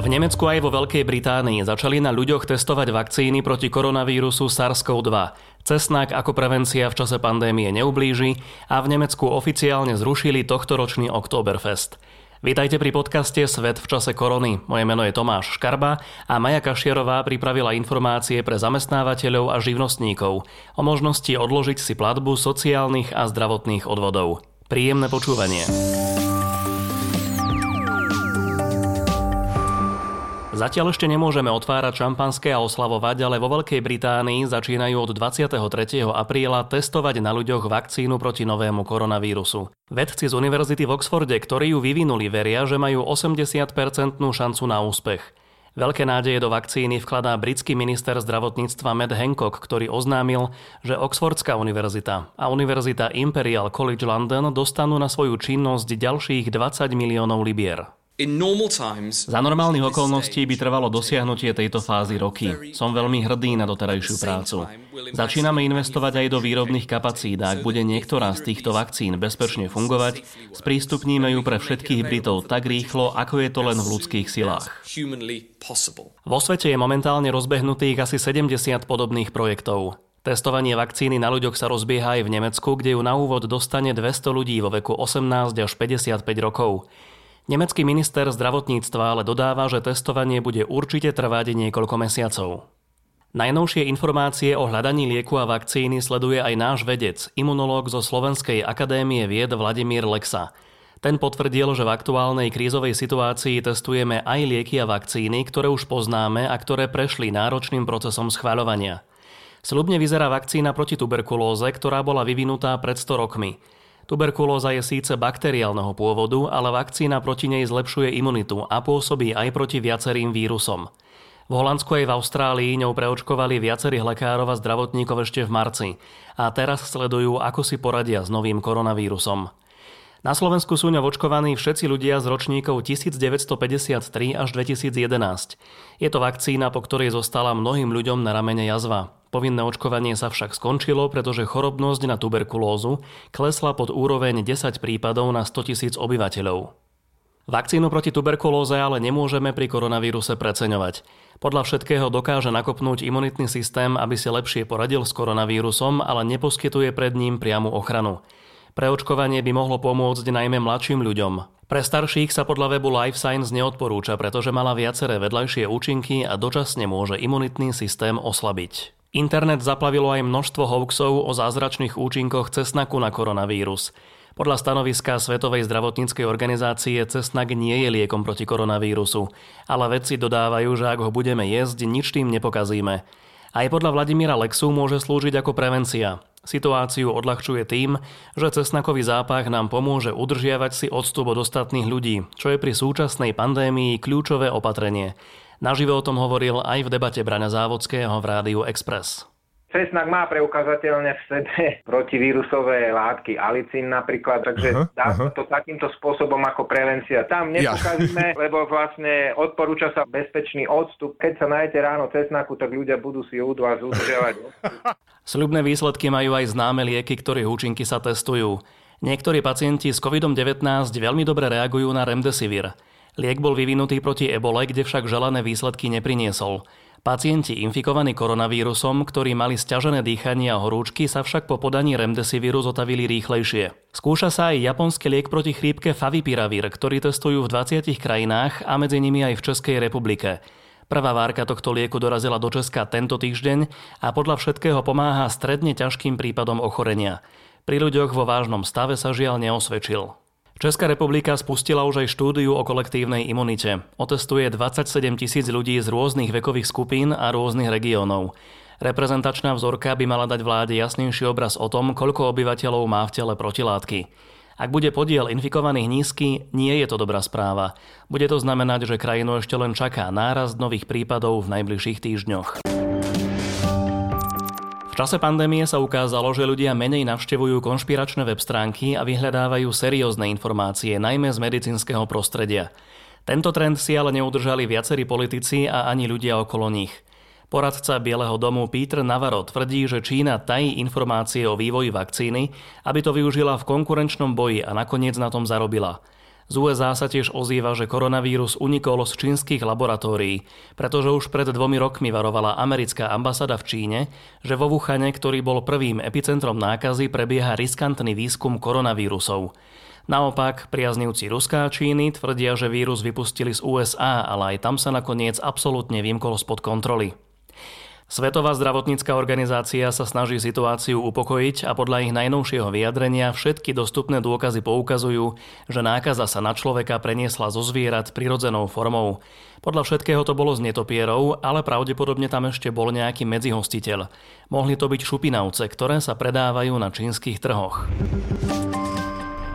V Nemecku aj vo Veľkej Británii začali na ľuďoch testovať vakcíny proti koronavírusu SARS-CoV-2. Cesnak ako prevencia v čase pandémie neublíži a v Nemecku oficiálne zrušili tohtoročný Oktoberfest. Vítajte pri podcaste Svet v čase korony. Moje meno je Tomáš Škarba a Maja Kašierová pripravila informácie pre zamestnávateľov a živnostníkov o možnosti odložiť si platbu sociálnych a zdravotných odvodov. Príjemné počúvanie. Zatiaľ ešte nemôžeme otvárať šampanské a oslavovať, ale vo Veľkej Británii začínajú od 23. apríla testovať na ľuďoch vakcínu proti novému koronavírusu. Vedci z Univerzity v Oxforde, ktorí ju vyvinuli, veria, že majú 80% šancu na úspech. Veľké nádeje do vakcíny vkladá britský minister zdravotníctva Matt Hancock, ktorý oznámil, že Oxfordská univerzita a Univerzita Imperial College London dostanú na svoju činnosť ďalších 20 miliónov libier. Za normálnych okolností by trvalo dosiahnutie tejto fázy roky. Som veľmi hrdý na doterajšiu prácu. Začíname investovať aj do výrobných kapacít a ak bude niektorá z týchto vakcín bezpečne fungovať, sprístupníme ju pre všetkých Britov tak rýchlo, ako je to len v ľudských silách. Vo svete je momentálne rozbehnutých asi 70 podobných projektov. Testovanie vakcíny na ľuďoch sa rozbieha aj v Nemecku, kde ju na úvod dostane 200 ľudí vo veku 18 až 55 rokov. Nemecký minister zdravotníctva ale dodáva, že testovanie bude určite trvať niekoľko mesiacov. Najnovšie informácie o hľadaní lieku a vakcíny sleduje aj náš vedec, imunológ zo Slovenskej akadémie vied Vladimír Lexa. Ten potvrdil, že v aktuálnej krízovej situácii testujeme aj lieky a vakcíny, ktoré už poznáme a ktoré prešli náročným procesom schváľovania. Sľubne vyzerá vakcína proti tuberkulóze, ktorá bola vyvinutá pred 100 rokmi. Tuberkulóza je síce bakteriálneho pôvodu, ale vakcína proti nej zlepšuje imunitu a pôsobí aj proti viacerým vírusom. V Holandsku aj v Austrálii ňou preočkovali viacerých lekárov a zdravotníkov ešte v marci a teraz sledujú, ako si poradia s novým koronavírusom. Na Slovensku sú ňou očkovaní všetci ľudia z ročníkov 1953 až 2011. Je to vakcína, po ktorej zostala mnohým ľuďom na ramene jazva. Povinné očkovanie sa však skončilo, pretože chorobnosť na tuberkulózu klesla pod úroveň 10 prípadov na 100 tisíc obyvateľov. Vakcínu proti tuberkulóze ale nemôžeme pri koronavíruse preceňovať. Podľa všetkého dokáže nakopnúť imunitný systém, aby si lepšie poradil s koronavírusom, ale neposkytuje pred ním priamu ochranu. Preočkovanie by mohlo pomôcť najmä mladším ľuďom. Pre starších sa podľa webu Life Science neodporúča, pretože mala viaceré vedľajšie účinky a dočasne môže imunitný systém oslabiť. Internet zaplavilo aj množstvo hoaxov o zázračných účinkoch cesnaku na koronavírus. Podľa stanoviska Svetovej zdravotníckej organizácie cesnak nie je liekom proti koronavírusu, ale vedci dodávajú, že ak ho budeme jesť, nič tým nepokazíme. Aj podľa Vladimíra Lexu môže slúžiť ako prevencia. Situáciu odľahčuje tým, že cesnakový zápach nám pomôže udržiavať si odstup od ostatných ľudí, čo je pri súčasnej pandémii kľúčové opatrenie. Naživo o tom hovoril aj v debate Braňa Závodského v Rádiu Express. Cesnak má preukazateľne v sebe protivírusové látky, alicín napríklad, takže uh-huh, dá uh-huh. to takýmto spôsobom ako prevencia. Tam nepokazíme, ja. lebo vlastne odporúča sa bezpečný odstup. Keď sa najete ráno cesnaku, tak ľudia budú si u vás udržiavať Sľubné výsledky majú aj známe lieky, ktorých účinky sa testujú. Niektorí pacienti s COVID-19 veľmi dobre reagujú na remdesivir. Liek bol vyvinutý proti ebole, kde však želané výsledky nepriniesol. Pacienti infikovaní koronavírusom, ktorí mali stiažené dýchanie a horúčky, sa však po podaní remdesiviru zotavili rýchlejšie. Skúša sa aj japonský liek proti chrípke Favipiravir, ktorý testujú v 20 krajinách a medzi nimi aj v Českej republike. Prvá várka tohto lieku dorazila do Česka tento týždeň a podľa všetkého pomáha stredne ťažkým prípadom ochorenia. Pri ľuďoch vo vážnom stave sa žiaľ neosvedčil. Česká republika spustila už aj štúdiu o kolektívnej imunite. Otestuje 27 tisíc ľudí z rôznych vekových skupín a rôznych regiónov. Reprezentačná vzorka by mala dať vláde jasnejší obraz o tom, koľko obyvateľov má v tele protilátky. Ak bude podiel infikovaných nízky, nie je to dobrá správa. Bude to znamenať, že krajinu ešte len čaká nárast nových prípadov v najbližších týždňoch čase pandémie sa ukázalo, že ľudia menej navštevujú konšpiračné web stránky a vyhľadávajú seriózne informácie, najmä z medicínskeho prostredia. Tento trend si ale neudržali viacerí politici a ani ľudia okolo nich. Poradca Bieleho domu Peter Navarro tvrdí, že Čína tají informácie o vývoji vakcíny, aby to využila v konkurenčnom boji a nakoniec na tom zarobila. Z USA sa tiež ozýva, že koronavírus unikol z čínskych laboratórií, pretože už pred dvomi rokmi varovala americká ambasáda v Číne, že vo Wuhane, ktorý bol prvým epicentrom nákazy, prebieha riskantný výskum koronavírusov. Naopak, priaznivci Ruská a Číny tvrdia, že vírus vypustili z USA, ale aj tam sa nakoniec absolútne vymkol spod kontroly. Svetová zdravotnícka organizácia sa snaží situáciu upokojiť a podľa ich najnovšieho vyjadrenia všetky dostupné dôkazy poukazujú, že nákaza sa na človeka preniesla zo zvierat prirodzenou formou. Podľa všetkého to bolo z netopierov, ale pravdepodobne tam ešte bol nejaký medzihostiteľ. Mohli to byť šupinavce, ktoré sa predávajú na čínskych trhoch.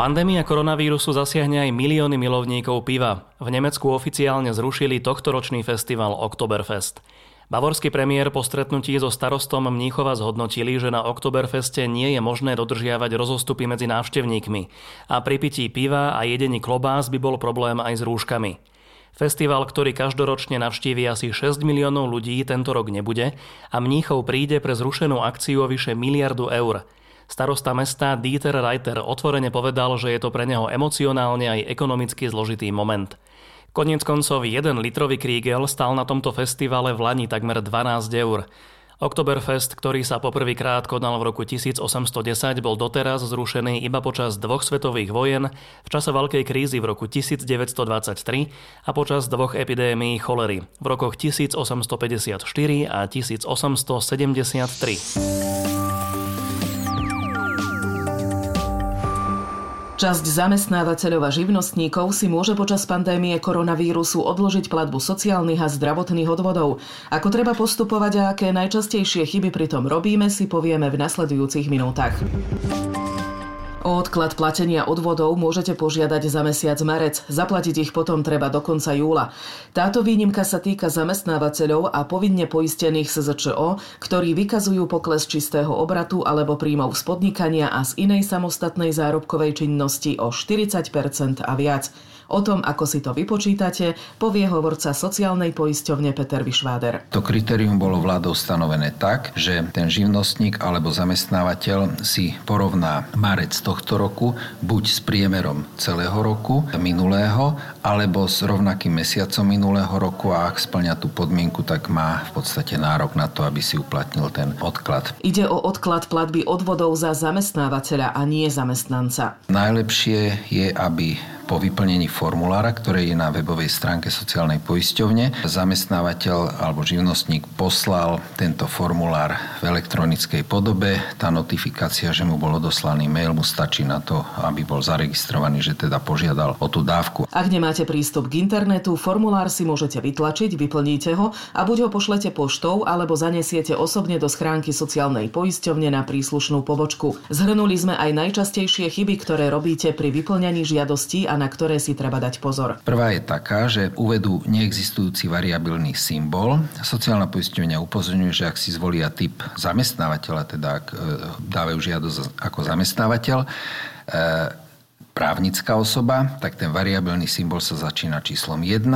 Pandémia koronavírusu zasiahne aj milióny milovníkov piva. V Nemecku oficiálne zrušili tohtoročný festival Oktoberfest. Bavorský premiér po stretnutí so starostom Mníchova zhodnotili, že na Oktoberfeste nie je možné dodržiavať rozostupy medzi návštevníkmi a pri pití piva a jedení klobás by bol problém aj s rúškami. Festival, ktorý každoročne navštíví asi 6 miliónov ľudí, tento rok nebude a Mníchov príde pre zrušenú akciu o vyše miliardu eur. Starosta mesta Dieter Reiter otvorene povedal, že je to pre neho emocionálne aj ekonomicky zložitý moment. Koniec koncov 1 litrový krígel stal na tomto festivale v Lani takmer 12 eur. Oktoberfest, ktorý sa poprvýkrát konal v roku 1810, bol doteraz zrušený iba počas dvoch svetových vojen, v čase veľkej krízy v roku 1923 a počas dvoch epidémií cholery v rokoch 1854 a 1873. Časť zamestnávateľov a živnostníkov si môže počas pandémie koronavírusu odložiť platbu sociálnych a zdravotných odvodov. Ako treba postupovať a aké najčastejšie chyby pritom robíme, si povieme v nasledujúcich minútach. O odklad platenia odvodov môžete požiadať za mesiac marec. Zaplatiť ich potom treba do konca júla. Táto výnimka sa týka zamestnávateľov a povinne poistených SZČO, ktorí vykazujú pokles čistého obratu alebo príjmov z podnikania a z inej samostatnej zárobkovej činnosti o 40% a viac. O tom, ako si to vypočítate, povie hovorca sociálnej poisťovne Peter Vyšváder. To kritérium bolo vládou stanovené tak, že ten živnostník alebo zamestnávateľ si porovná marec tohto roku buď s priemerom celého roku minulého, alebo s rovnakým mesiacom minulého roku a ak splňa tú podmienku, tak má v podstate nárok na to, aby si uplatnil ten odklad. Ide o odklad platby odvodov za zamestnávateľa a nie zamestnanca. Najlepšie je, aby po vyplnení formulára, ktoré je na webovej stránke sociálnej poisťovne, zamestnávateľ alebo živnostník poslal tento formulár v elektronickej podobe. Tá notifikácia, že mu bol odoslaný mail, mu stačí na to, aby bol zaregistrovaný, že teda požiadal o tú dávku. Ak nemáte prístup k internetu, formulár si môžete vytlačiť, vyplníte ho a buď ho pošlete poštou, alebo zanesiete osobne do schránky sociálnej poisťovne na príslušnú pobočku. Zhrnuli sme aj najčastejšie chyby, ktoré robíte pri vyplňaní žiadostí a na ktoré si treba dať pozor. Prvá je taká, že uvedú neexistujúci variabilný symbol. Sociálna poisťovňa upozorňuje, že ak si zvolia typ zamestnávateľa, teda ak e, dávajú žiadosť ako zamestnávateľ, e, právnická osoba, tak ten variabilný symbol sa začína číslom 1.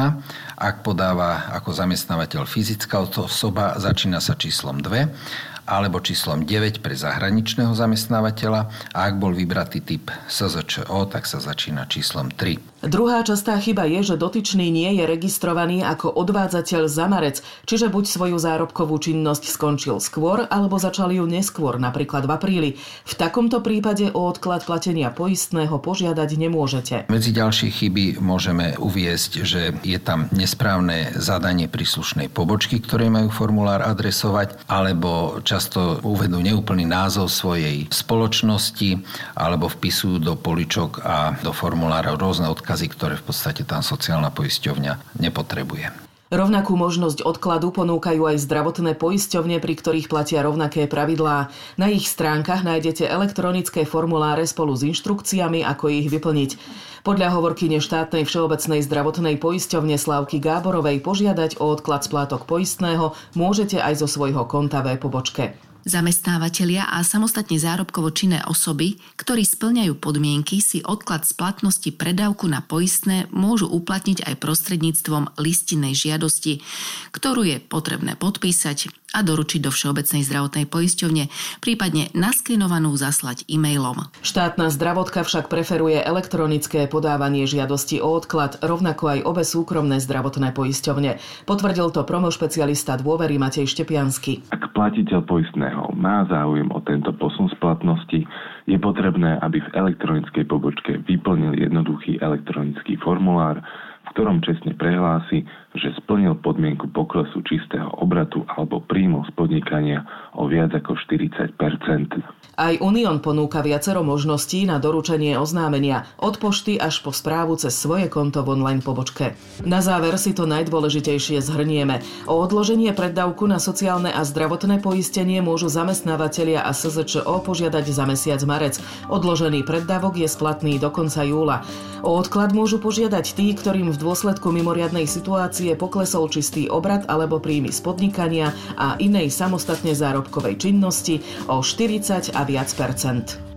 Ak podáva ako zamestnávateľ fyzická osoba, začína sa číslom 2 alebo číslom 9 pre zahraničného zamestnávateľa a ak bol vybratý typ SZČO, tak sa začína číslom 3. Druhá častá chyba je, že dotyčný nie je registrovaný ako odvádzateľ za marec, čiže buď svoju zárobkovú činnosť skončil skôr, alebo začal ju neskôr, napríklad v apríli. V takomto prípade o odklad platenia poistného požiadať nemôžete. Medzi ďalšie chyby môžeme uviesť, že je tam nesprávne zadanie príslušnej pobočky, ktoré majú formulár adresovať, alebo často uvedú neúplný názov svojej spoločnosti, alebo vpisujú do poličok a do formulára rôzne odkazy odkazy, ktoré v podstate tá sociálna poisťovňa nepotrebuje. Rovnakú možnosť odkladu ponúkajú aj zdravotné poisťovne, pri ktorých platia rovnaké pravidlá. Na ich stránkach nájdete elektronické formuláre spolu s inštrukciami, ako ich vyplniť. Podľa hovorkyne štátnej všeobecnej zdravotnej poisťovne Slavky Gáborovej požiadať o odklad splátok poistného môžete aj zo svojho konta v pobočke. Zamestnávateľia a samostatne zárobkovo činné osoby, ktorí splňajú podmienky, si odklad splatnosti predávku na poistné môžu uplatniť aj prostredníctvom listinnej žiadosti, ktorú je potrebné podpísať a doručiť do Všeobecnej zdravotnej poisťovne, prípadne naskenovanú zaslať e-mailom. Štátna zdravotká však preferuje elektronické podávanie žiadosti o odklad, rovnako aj obe súkromné zdravotné poisťovne. Potvrdil to promošpecialista dôvery Matej Štepiansky. Ak platiteľ poistného má záujem o tento posun splatnosti, je potrebné, aby v elektronickej pobočke vyplnil jednoduchý elektronický formulár, v ktorom čestne prehlási, že splnil podmienku poklesu čistého obratu alebo príjmu z podnikania o viac ako 40% Aj Unión ponúka viacero možností na doručenie oznámenia od pošty až po správu cez svoje konto v online pobočke. Na záver si to najdôležitejšie zhrnieme. O odloženie preddavku na sociálne a zdravotné poistenie môžu zamestnávateľia a SZČO požiadať za mesiac marec. Odložený preddavok je splatný do konca júla. O odklad môžu požiadať tí, ktorým v dôsledku mimoriadnej situácie situácie poklesol čistý obrad alebo príjmy z podnikania a inej samostatne zárobkovej činnosti o 40 a viac percent.